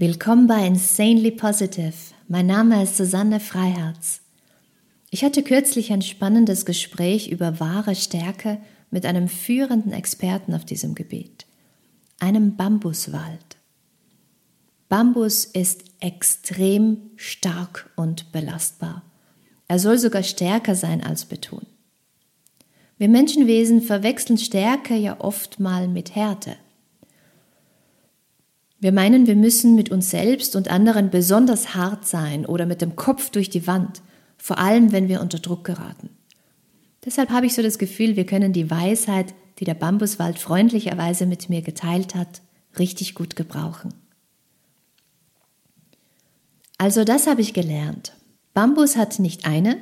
Willkommen bei Insanely Positive. Mein Name ist Susanne Freiherz. Ich hatte kürzlich ein spannendes Gespräch über wahre Stärke mit einem führenden Experten auf diesem Gebiet, einem Bambuswald. Bambus ist extrem stark und belastbar. Er soll sogar stärker sein als Beton. Wir Menschenwesen verwechseln Stärke ja oft mal mit Härte. Wir meinen, wir müssen mit uns selbst und anderen besonders hart sein oder mit dem Kopf durch die Wand, vor allem wenn wir unter Druck geraten. Deshalb habe ich so das Gefühl, wir können die Weisheit, die der Bambuswald freundlicherweise mit mir geteilt hat, richtig gut gebrauchen. Also das habe ich gelernt. Bambus hat nicht eine,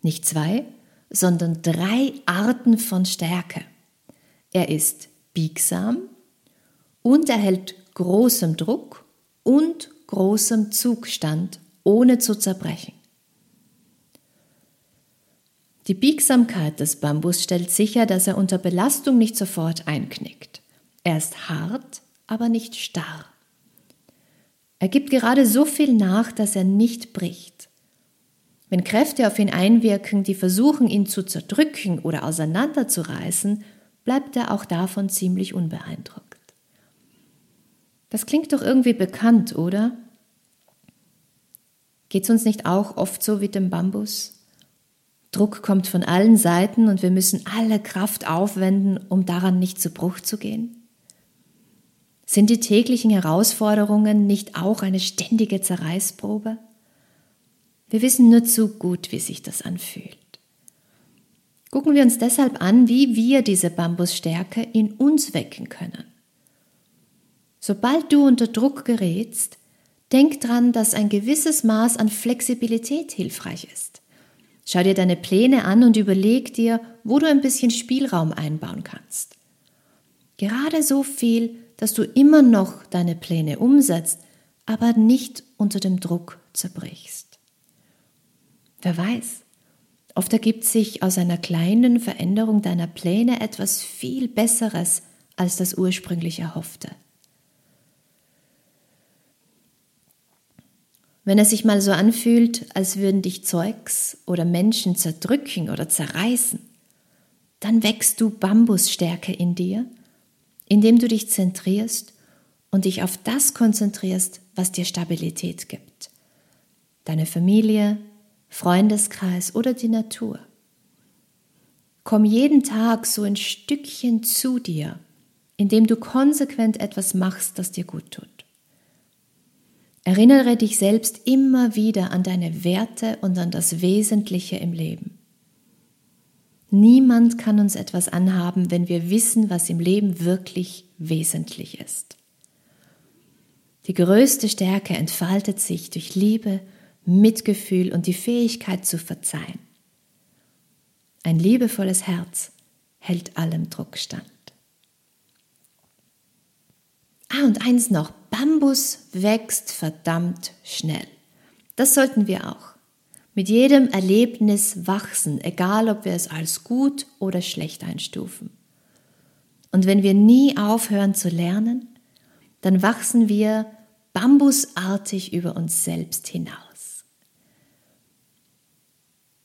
nicht zwei, sondern drei Arten von Stärke. Er ist biegsam und er hält großem Druck und großem Zugstand, ohne zu zerbrechen. Die Biegsamkeit des Bambus stellt sicher, dass er unter Belastung nicht sofort einknickt. Er ist hart, aber nicht starr. Er gibt gerade so viel nach, dass er nicht bricht. Wenn Kräfte auf ihn einwirken, die versuchen, ihn zu zerdrücken oder auseinanderzureißen, bleibt er auch davon ziemlich unbeeindruckt. Das klingt doch irgendwie bekannt, oder? Geht's uns nicht auch oft so wie dem Bambus? Druck kommt von allen Seiten und wir müssen alle Kraft aufwenden, um daran nicht zu Bruch zu gehen? Sind die täglichen Herausforderungen nicht auch eine ständige Zerreißprobe? Wir wissen nur zu gut, wie sich das anfühlt. Gucken wir uns deshalb an, wie wir diese Bambusstärke in uns wecken können. Sobald du unter Druck gerätst, denk dran, dass ein gewisses Maß an Flexibilität hilfreich ist. Schau dir deine Pläne an und überleg dir, wo du ein bisschen Spielraum einbauen kannst. Gerade so viel, dass du immer noch deine Pläne umsetzt, aber nicht unter dem Druck zerbrichst. Wer weiß, oft ergibt sich aus einer kleinen Veränderung deiner Pläne etwas viel Besseres als das ursprünglich erhoffte. Wenn es sich mal so anfühlt, als würden dich Zeugs oder Menschen zerdrücken oder zerreißen, dann wächst du Bambusstärke in dir, indem du dich zentrierst und dich auf das konzentrierst, was dir Stabilität gibt. Deine Familie, Freundeskreis oder die Natur. Komm jeden Tag so ein Stückchen zu dir, indem du konsequent etwas machst, das dir gut tut. Erinnere dich selbst immer wieder an deine Werte und an das Wesentliche im Leben. Niemand kann uns etwas anhaben, wenn wir wissen, was im Leben wirklich wesentlich ist. Die größte Stärke entfaltet sich durch Liebe, Mitgefühl und die Fähigkeit zu verzeihen. Ein liebevolles Herz hält allem Druck stand. Ah, und eins noch, Bambus wächst verdammt schnell. Das sollten wir auch. Mit jedem Erlebnis wachsen, egal ob wir es als gut oder schlecht einstufen. Und wenn wir nie aufhören zu lernen, dann wachsen wir bambusartig über uns selbst hinaus.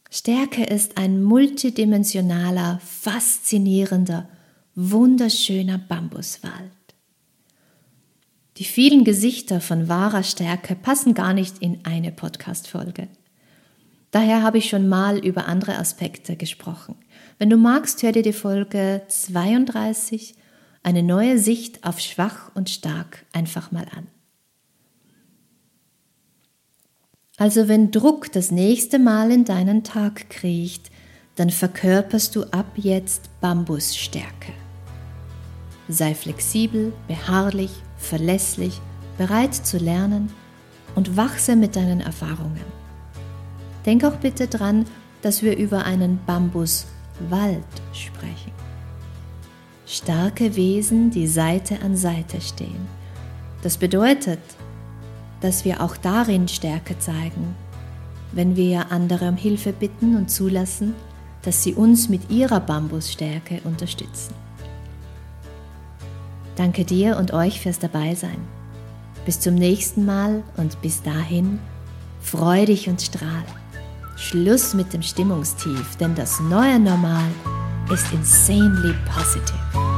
Stärke ist ein multidimensionaler, faszinierender, wunderschöner Bambuswald. Die vielen Gesichter von wahrer Stärke passen gar nicht in eine Podcast-Folge. Daher habe ich schon mal über andere Aspekte gesprochen. Wenn du magst, hör dir die Folge 32, eine neue Sicht auf schwach und stark, einfach mal an. Also wenn Druck das nächste Mal in deinen Tag kriecht, dann verkörperst du ab jetzt Bambusstärke. Sei flexibel, beharrlich verlässlich, bereit zu lernen und wachse mit deinen Erfahrungen. Denk auch bitte dran, dass wir über einen Bambuswald sprechen. Starke Wesen, die Seite an Seite stehen. Das bedeutet, dass wir auch darin Stärke zeigen, wenn wir andere um Hilfe bitten und zulassen, dass sie uns mit ihrer Bambusstärke unterstützen. Danke dir und euch fürs Dabeisein. Bis zum nächsten Mal und bis dahin, freu dich und strahl. Schluss mit dem Stimmungstief, denn das neue Normal ist insanely positive.